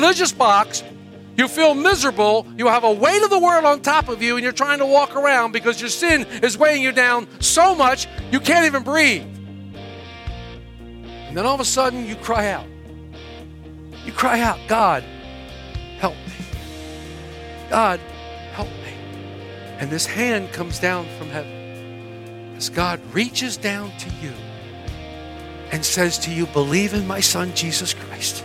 Religious box. You feel miserable. You have a weight of the world on top of you, and you're trying to walk around because your sin is weighing you down so much you can't even breathe. And then all of a sudden, you cry out. You cry out, God, help me. God, help me. And this hand comes down from heaven as God reaches down to you and says to you, Believe in my Son, Jesus Christ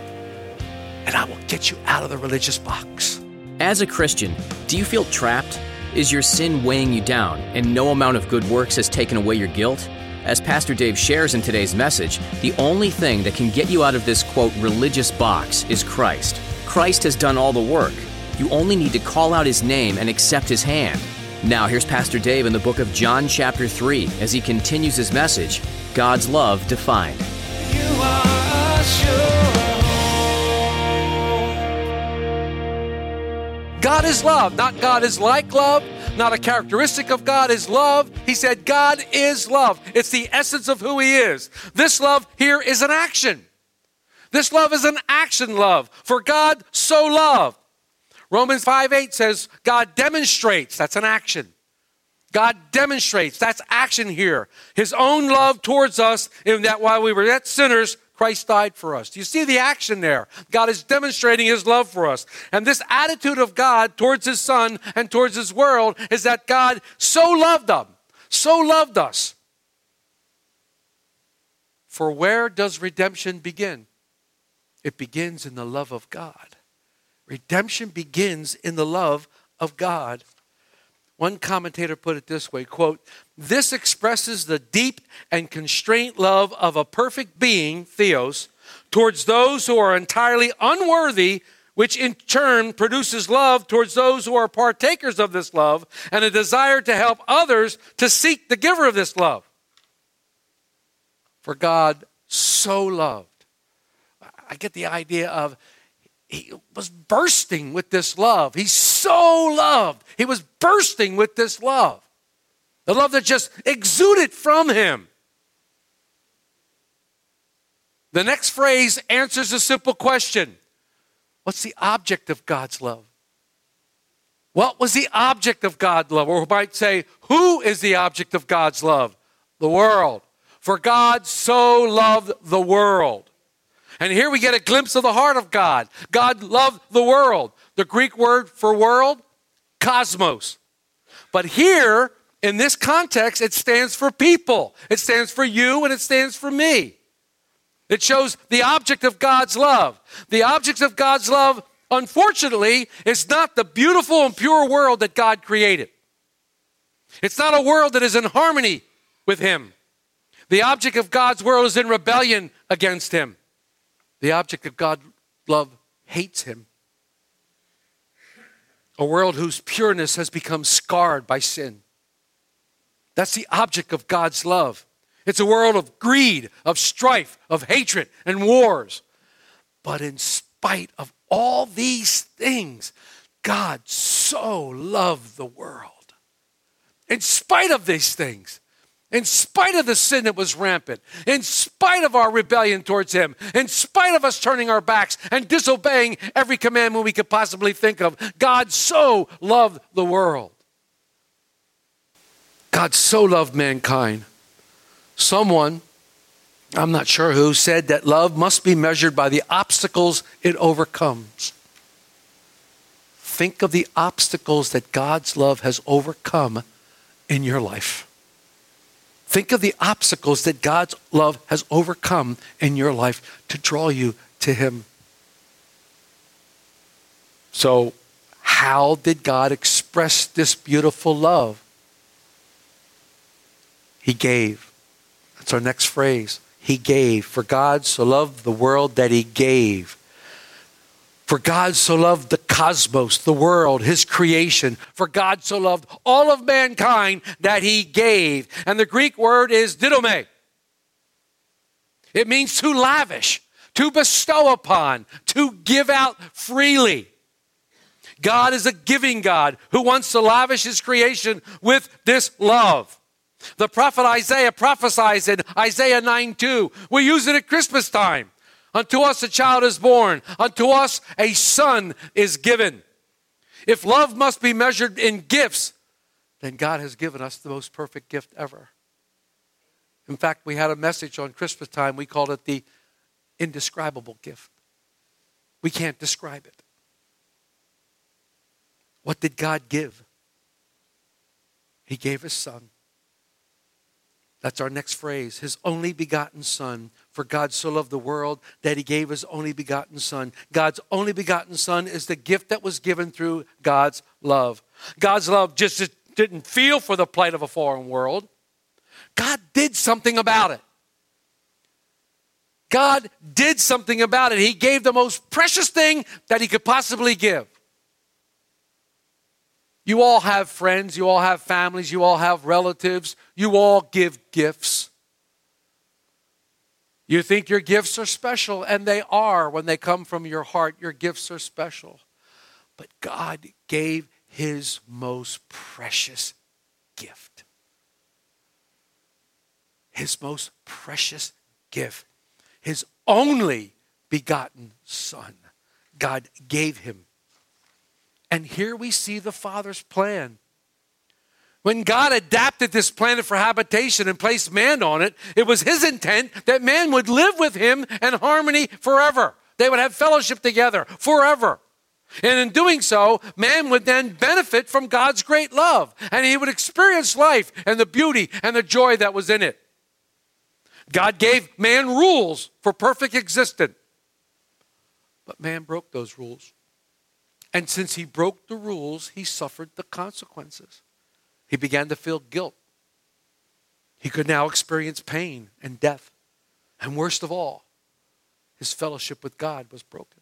and I will get you out of the religious box. As a Christian, do you feel trapped? Is your sin weighing you down, and no amount of good works has taken away your guilt? As Pastor Dave shares in today's message, the only thing that can get you out of this quote religious box is Christ. Christ has done all the work. You only need to call out his name and accept his hand. Now, here's Pastor Dave in the book of John, chapter 3, as he continues his message God's Love Defined. God is love, not God is like love, not a characteristic of God is love. He said, God is love. It's the essence of who He is. This love here is an action. This love is an action love, for God so loved. Romans 5 8 says, God demonstrates, that's an action. God demonstrates, that's action here, His own love towards us, in that while we were yet sinners, Christ died for us. Do you see the action there? God is demonstrating his love for us. And this attitude of God towards his son and towards his world is that God so loved them, so loved us. For where does redemption begin? It begins in the love of God. Redemption begins in the love of God. One commentator put it this way quote, This expresses the deep and constrained love of a perfect being, Theos, towards those who are entirely unworthy, which in turn produces love towards those who are partakers of this love and a desire to help others to seek the giver of this love. For God so loved. I get the idea of he was bursting with this love. He so loved. He was bursting with this love. The love that just exuded from him. The next phrase answers a simple question What's the object of God's love? What was the object of God's love? Or we might say, Who is the object of God's love? The world. For God so loved the world and here we get a glimpse of the heart of God. God loved the world. The Greek word for world, cosmos. But here, in this context, it stands for people. It stands for you and it stands for me. It shows the object of God's love. The object of God's love, unfortunately, is not the beautiful and pure world that God created. It's not a world that is in harmony with Him. The object of God's world is in rebellion against Him. The object of God's love hates him. A world whose pureness has become scarred by sin. That's the object of God's love. It's a world of greed, of strife, of hatred, and wars. But in spite of all these things, God so loved the world. In spite of these things, in spite of the sin that was rampant, in spite of our rebellion towards Him, in spite of us turning our backs and disobeying every commandment we could possibly think of, God so loved the world. God so loved mankind. Someone, I'm not sure who, said that love must be measured by the obstacles it overcomes. Think of the obstacles that God's love has overcome in your life. Think of the obstacles that God's love has overcome in your life to draw you to Him. So, how did God express this beautiful love? He gave. That's our next phrase. He gave. For God so loved the world that he gave. For God so loved cosmos, the world, his creation. For God so loved all of mankind that he gave. And the Greek word is didome. It means to lavish, to bestow upon, to give out freely. God is a giving God who wants to lavish his creation with this love. The prophet Isaiah prophesies in Isaiah 9 2. We use it at Christmas time. Unto us a child is born, unto us a son is given. If love must be measured in gifts, then God has given us the most perfect gift ever. In fact, we had a message on Christmas time. We called it the indescribable gift. We can't describe it. What did God give? He gave His Son. That's our next phrase. His only begotten Son. For God so loved the world that he gave his only begotten Son. God's only begotten Son is the gift that was given through God's love. God's love just didn't feel for the plight of a foreign world, God did something about it. God did something about it. He gave the most precious thing that he could possibly give. You all have friends, you all have families, you all have relatives, you all give gifts. You think your gifts are special, and they are when they come from your heart. Your gifts are special. But God gave his most precious gift. His most precious gift. His only begotten Son. God gave him and here we see the Father's plan. When God adapted this planet for habitation and placed man on it, it was his intent that man would live with him in harmony forever. They would have fellowship together forever. And in doing so, man would then benefit from God's great love, and he would experience life and the beauty and the joy that was in it. God gave man rules for perfect existence, but man broke those rules. And since he broke the rules, he suffered the consequences. He began to feel guilt. He could now experience pain and death. And worst of all, his fellowship with God was broken.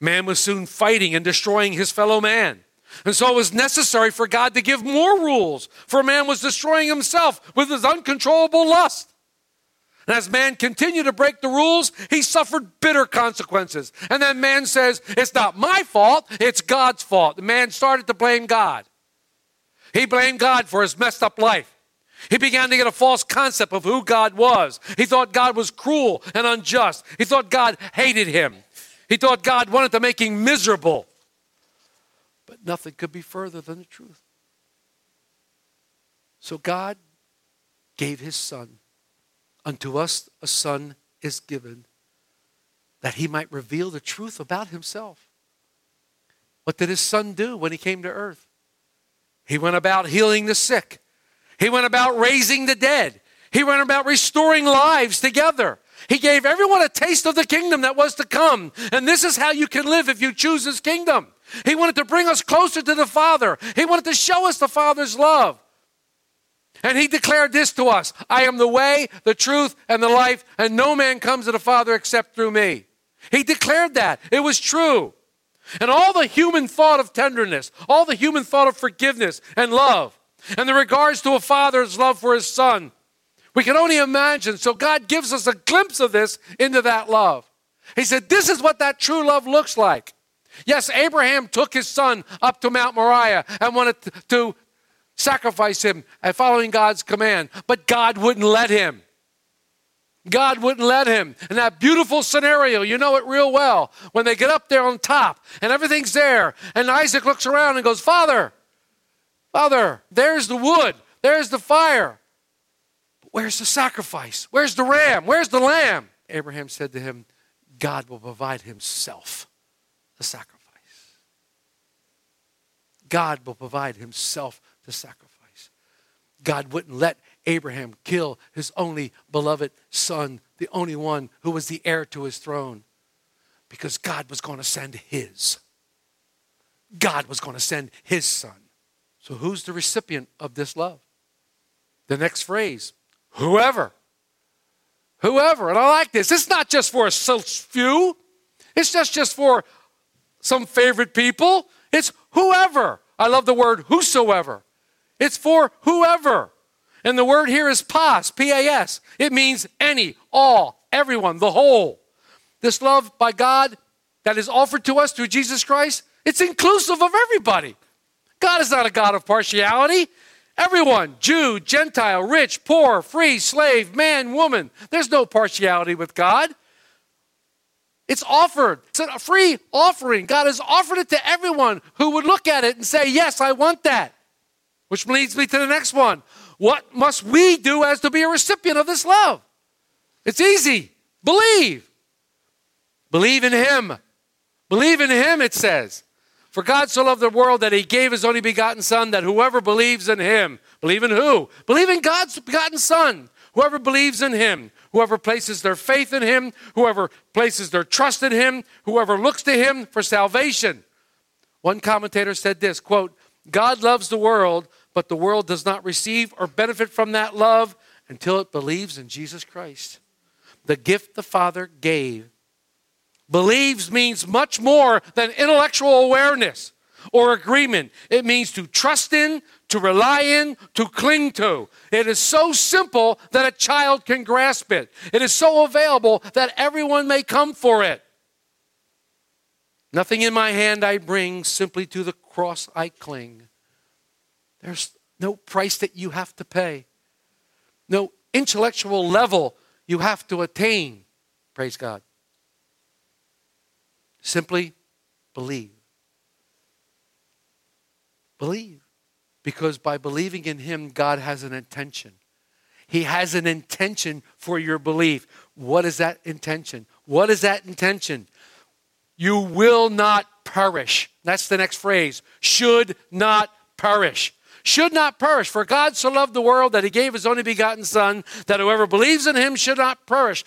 Man was soon fighting and destroying his fellow man. And so it was necessary for God to give more rules, for man was destroying himself with his uncontrollable lust. And as man continued to break the rules, he suffered bitter consequences. And then man says, It's not my fault, it's God's fault. The man started to blame God. He blamed God for his messed up life. He began to get a false concept of who God was. He thought God was cruel and unjust. He thought God hated him. He thought God wanted to make him miserable. But nothing could be further than the truth. So God gave his son Unto us a son is given, that he might reveal the truth about himself. What did his son do when he came to earth? He went about healing the sick, he went about raising the dead, he went about restoring lives together. He gave everyone a taste of the kingdom that was to come. And this is how you can live if you choose his kingdom. He wanted to bring us closer to the Father. He wanted to show us the Father's love. And he declared this to us I am the way, the truth, and the life, and no man comes to the Father except through me. He declared that. It was true. And all the human thought of tenderness, all the human thought of forgiveness and love, and the regards to a father's love for his son, we can only imagine. So God gives us a glimpse of this into that love. He said, This is what that true love looks like. Yes, Abraham took his son up to Mount Moriah and wanted to sacrifice him and following God's command, but God wouldn't let him. God wouldn't let him. And that beautiful scenario, you know it real well. When they get up there on top and everything's there, and Isaac looks around and goes, Father, Father, there's the wood, there's the fire. But where's the sacrifice? Where's the ram? Where's the lamb? Abraham said to him, God will provide himself the sacrifice. God will provide himself the sacrifice. God wouldn't let Abraham kill his only beloved son, the only one who was the heir to his throne, because God was going to send his. God was going to send his son. So, who's the recipient of this love? The next phrase whoever. Whoever. And I like this. It's not just for a few, it's just just for some favorite people. It's whoever. I love the word whosoever. It's for whoever. And the word here is pas, P A S. It means any, all, everyone, the whole. This love by God that is offered to us through Jesus Christ, it's inclusive of everybody. God is not a God of partiality. Everyone, Jew, Gentile, rich, poor, free, slave, man, woman. There's no partiality with God. It's offered. It's a free offering. God has offered it to everyone who would look at it and say, Yes, I want that. Which leads me to the next one. What must we do as to be a recipient of this love? It's easy. Believe. Believe in Him. Believe in Him, it says. For God so loved the world that He gave His only begotten Son, that whoever believes in Him, believe in who? Believe in God's begotten Son. Whoever believes in Him whoever places their faith in him, whoever places their trust in him, whoever looks to him for salvation. One commentator said this quote, God loves the world, but the world does not receive or benefit from that love until it believes in Jesus Christ. The gift the Father gave. Believes means much more than intellectual awareness or agreement. It means to trust in, to rely in, to cling to. It is so simple that a child can grasp it. It is so available that everyone may come for it. Nothing in my hand I bring, simply to the cross I cling. There's no price that you have to pay, no intellectual level you have to attain. Praise God. Simply believe. Believe. Because by believing in Him, God has an intention. He has an intention for your belief. What is that intention? What is that intention? You will not perish. That's the next phrase. Should not perish. Should not perish. For God so loved the world that he gave his only begotten Son, that whoever believes in him should not perish.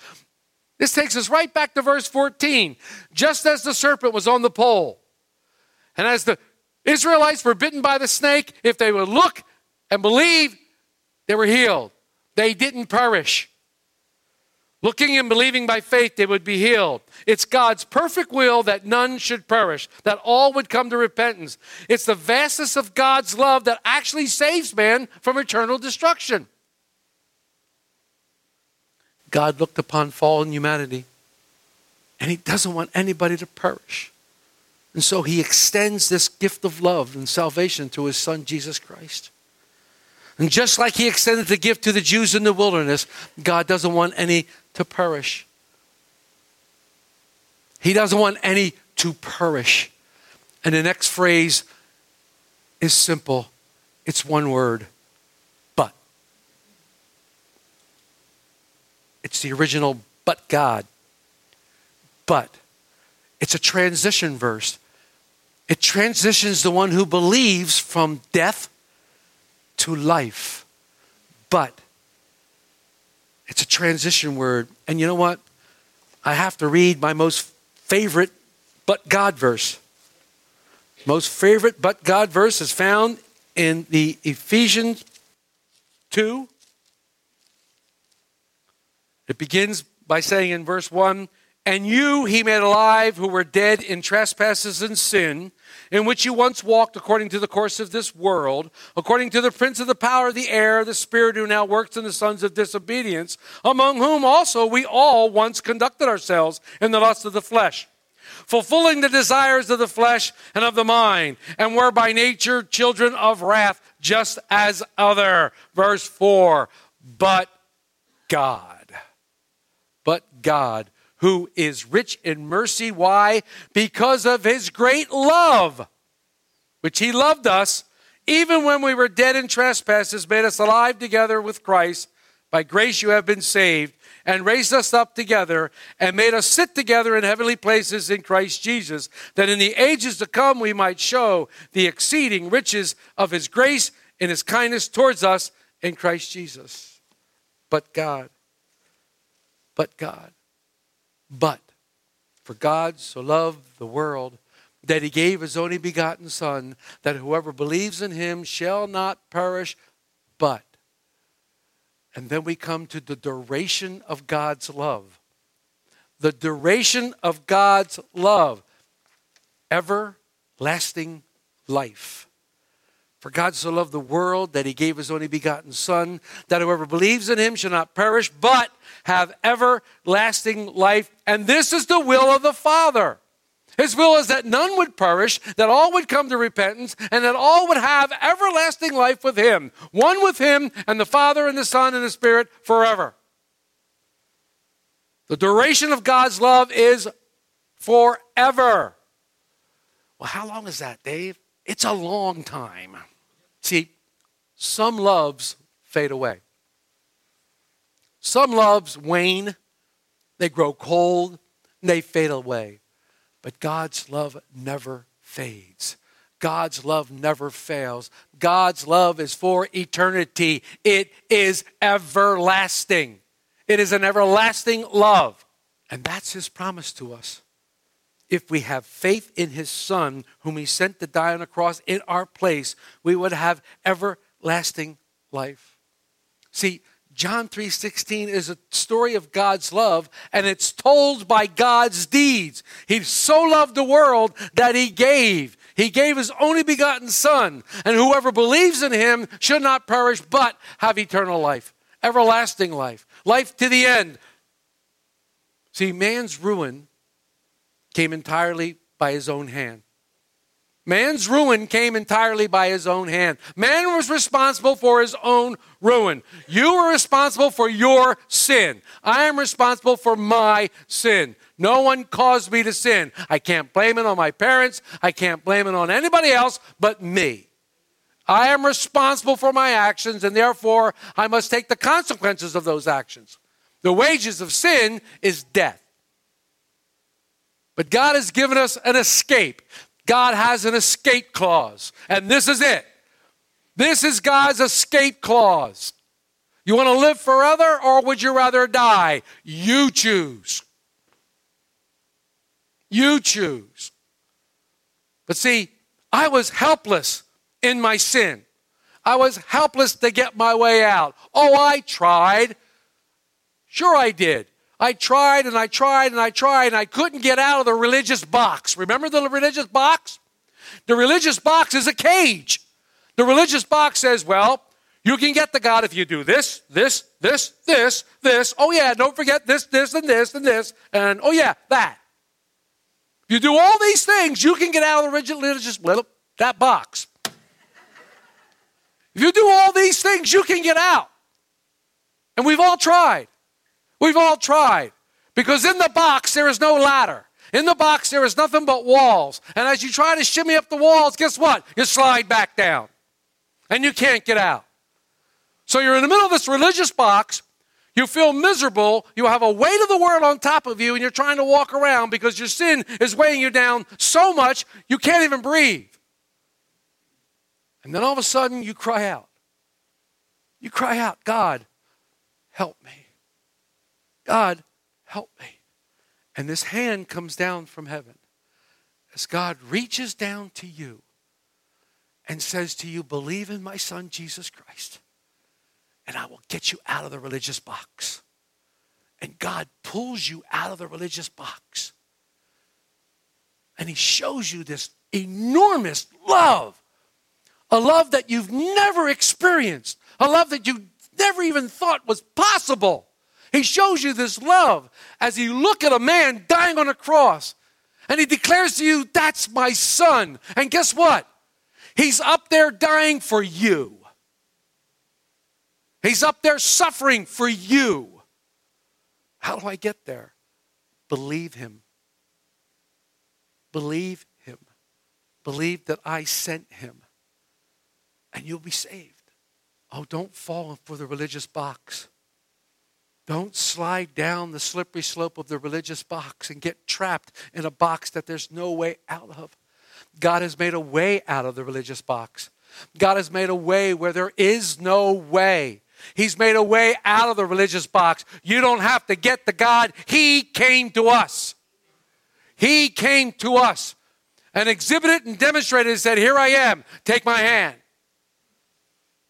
This takes us right back to verse 14. Just as the serpent was on the pole, and as the Israelites were bitten by the snake. If they would look and believe, they were healed. They didn't perish. Looking and believing by faith, they would be healed. It's God's perfect will that none should perish, that all would come to repentance. It's the vastness of God's love that actually saves man from eternal destruction. God looked upon fallen humanity, and He doesn't want anybody to perish. And so he extends this gift of love and salvation to his son, Jesus Christ. And just like he extended the gift to the Jews in the wilderness, God doesn't want any to perish. He doesn't want any to perish. And the next phrase is simple it's one word, but. It's the original but God. But. It's a transition verse. It transitions the one who believes from death to life. But it's a transition word. And you know what? I have to read my most favorite but God verse. Most favorite but God verse is found in the Ephesians 2. It begins by saying in verse 1 And you he made alive who were dead in trespasses and sin in which you once walked according to the course of this world, according to the prince of the power of the air, the spirit who now works in the sons of disobedience, among whom also we all once conducted ourselves in the lust of the flesh, fulfilling the desires of the flesh and of the mind, and were by nature children of wrath, just as other. Verse 4 But God, but God, who is rich in mercy. Why? Because of his great love, which he loved us, even when we were dead in trespasses, made us alive together with Christ. By grace you have been saved, and raised us up together, and made us sit together in heavenly places in Christ Jesus, that in the ages to come we might show the exceeding riches of his grace and his kindness towards us in Christ Jesus. But God, but God. But for God so loved the world that he gave his only begotten Son, that whoever believes in him shall not perish, but. And then we come to the duration of God's love. The duration of God's love. Everlasting life. For God so loved the world that he gave his only begotten Son, that whoever believes in him shall not perish, but have everlasting life. And this is the will of the Father his will is that none would perish, that all would come to repentance, and that all would have everlasting life with him, one with him and the Father and the Son and the Spirit forever. The duration of God's love is forever. Well, how long is that, Dave? It's a long time. See, some loves fade away. Some loves wane, they grow cold, they fade away. But God's love never fades. God's love never fails. God's love is for eternity. It is everlasting. It is an everlasting love. And that's his promise to us. If we have faith in his son, whom he sent to die on a cross in our place, we would have everlasting life. See, John 3:16 is a story of God's love and it's told by God's deeds. He so loved the world that he gave. He gave his only begotten son and whoever believes in him should not perish but have eternal life, everlasting life, life to the end. See, man's ruin came entirely by his own hand. Man's ruin came entirely by his own hand. Man was responsible for his own ruin. You were responsible for your sin. I am responsible for my sin. No one caused me to sin. I can't blame it on my parents. I can't blame it on anybody else but me. I am responsible for my actions, and therefore I must take the consequences of those actions. The wages of sin is death. But God has given us an escape. God has an escape clause, and this is it. This is God's escape clause. You want to live forever or would you rather die? You choose. You choose. But see, I was helpless in my sin. I was helpless to get my way out. Oh, I tried. Sure, I did. I tried and I tried and I tried and I couldn't get out of the religious box. Remember the religious box? The religious box is a cage. The religious box says, well, you can get to God if you do this, this, this, this, this. Oh, yeah, don't forget this, this, and this, and this. And oh, yeah, that. If you do all these things, you can get out of the religious, little that box. If you do all these things, you can get out. And we've all tried. We've all tried. Because in the box, there is no ladder. In the box, there is nothing but walls. And as you try to shimmy up the walls, guess what? You slide back down. And you can't get out. So you're in the middle of this religious box. You feel miserable. You have a weight of the world on top of you, and you're trying to walk around because your sin is weighing you down so much you can't even breathe. And then all of a sudden, you cry out. You cry out, God, help me. God, help me. And this hand comes down from heaven as God reaches down to you and says to you, Believe in my son, Jesus Christ, and I will get you out of the religious box. And God pulls you out of the religious box. And he shows you this enormous love, a love that you've never experienced, a love that you never even thought was possible. He shows you this love as you look at a man dying on a cross and he declares to you, That's my son. And guess what? He's up there dying for you. He's up there suffering for you. How do I get there? Believe him. Believe him. Believe that I sent him. And you'll be saved. Oh, don't fall for the religious box. Don't slide down the slippery slope of the religious box and get trapped in a box that there's no way out of. God has made a way out of the religious box. God has made a way where there is no way. He's made a way out of the religious box. You don't have to get to God. He came to us. He came to us and exhibited and demonstrated and said, Here I am, take my hand.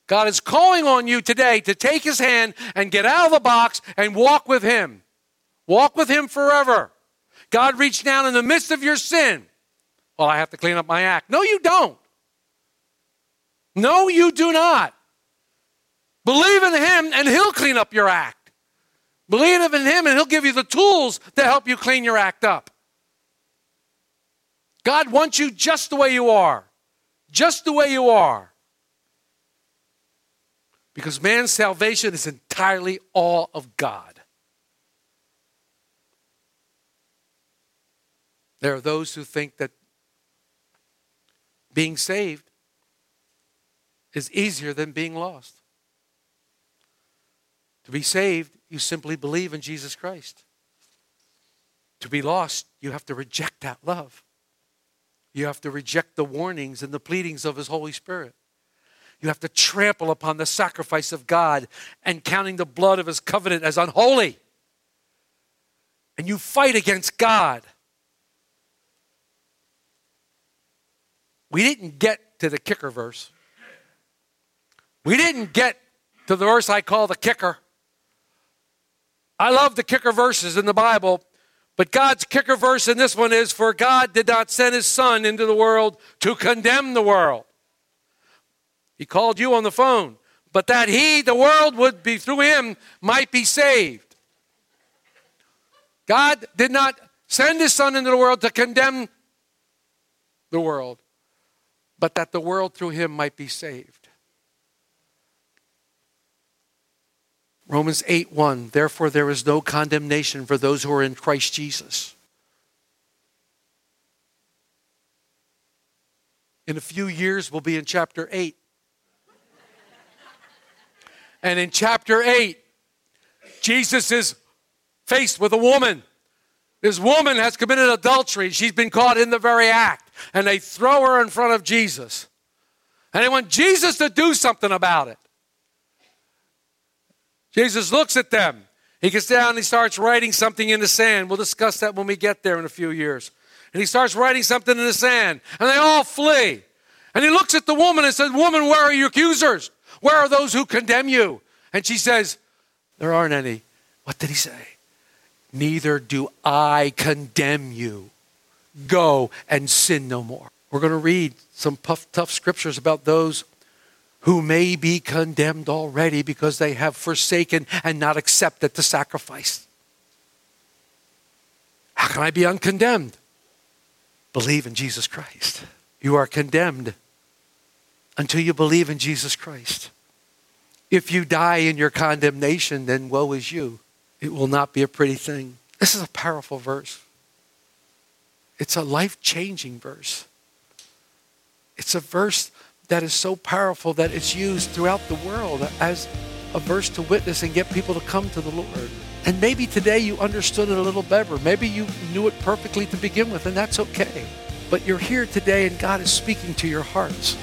God is calling on you today to take his hand and get out of the box and walk with him. Walk with him forever. God reached down in the midst of your sin. Well, I have to clean up my act. No, you don't. No, you do not. Believe in him and he'll clean up your act. Believe in him and he'll give you the tools to help you clean your act up. God wants you just the way you are. Just the way you are. Because man's salvation is entirely all of God. There are those who think that being saved is easier than being lost. To be saved, you simply believe in Jesus Christ. To be lost, you have to reject that love. You have to reject the warnings and the pleadings of His Holy Spirit. You have to trample upon the sacrifice of God and counting the blood of His covenant as unholy. And you fight against God. We didn't get to the kicker verse. We didn't get to the verse I call the kicker. I love the kicker verses in the Bible but God's kicker verse in this one is For God did not send his Son into the world to condemn the world. He called you on the phone, but that he, the world, would be through him, might be saved. God did not send his Son into the world to condemn the world, but that the world through him might be saved. Romans 8 1. Therefore, there is no condemnation for those who are in Christ Jesus. In a few years, we'll be in chapter 8. And in chapter 8, Jesus is faced with a woman. This woman has committed adultery. She's been caught in the very act. And they throw her in front of Jesus. And they want Jesus to do something about it. Jesus looks at them. He gets down and he starts writing something in the sand. We'll discuss that when we get there in a few years. And he starts writing something in the sand, and they all flee. And he looks at the woman and says, Woman, where are your accusers? Where are those who condemn you? And she says, There aren't any. What did he say? Neither do I condemn you. Go and sin no more. We're going to read some tough, tough scriptures about those who may be condemned already because they have forsaken and not accepted the sacrifice. How can I be uncondemned? Believe in Jesus Christ. You are condemned until you believe in Jesus Christ. If you die in your condemnation, then woe is you. It will not be a pretty thing. This is a powerful verse. It's a life changing verse. It's a verse that is so powerful that it's used throughout the world as a verse to witness and get people to come to the Lord. And maybe today you understood it a little better. Maybe you knew it perfectly to begin with, and that's okay. But you're here today and God is speaking to your hearts.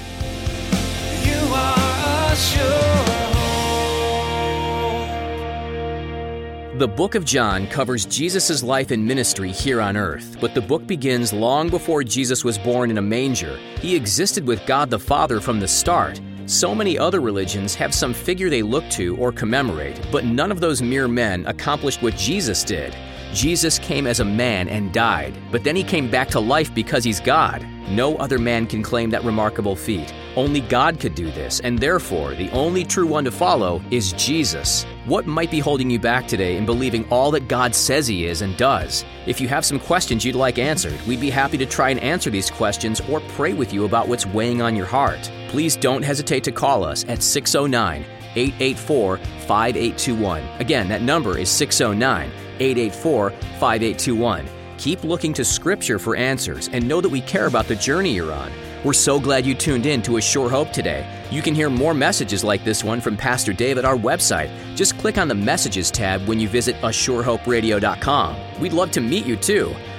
The book of John covers Jesus' life and ministry here on earth, but the book begins long before Jesus was born in a manger. He existed with God the Father from the start. So many other religions have some figure they look to or commemorate, but none of those mere men accomplished what Jesus did. Jesus came as a man and died, but then he came back to life because he's God. No other man can claim that remarkable feat. Only God could do this, and therefore, the only true one to follow is Jesus. What might be holding you back today in believing all that God says He is and does? If you have some questions you'd like answered, we'd be happy to try and answer these questions or pray with you about what's weighing on your heart. Please don't hesitate to call us at 609 884 5821. Again, that number is 609 884 5821. Keep looking to Scripture for answers and know that we care about the journey you're on. We're so glad you tuned in to A Sure Hope today. You can hear more messages like this one from Pastor Dave at our website. Just click on the Messages tab when you visit ASureHopeRadio.com. We'd love to meet you too.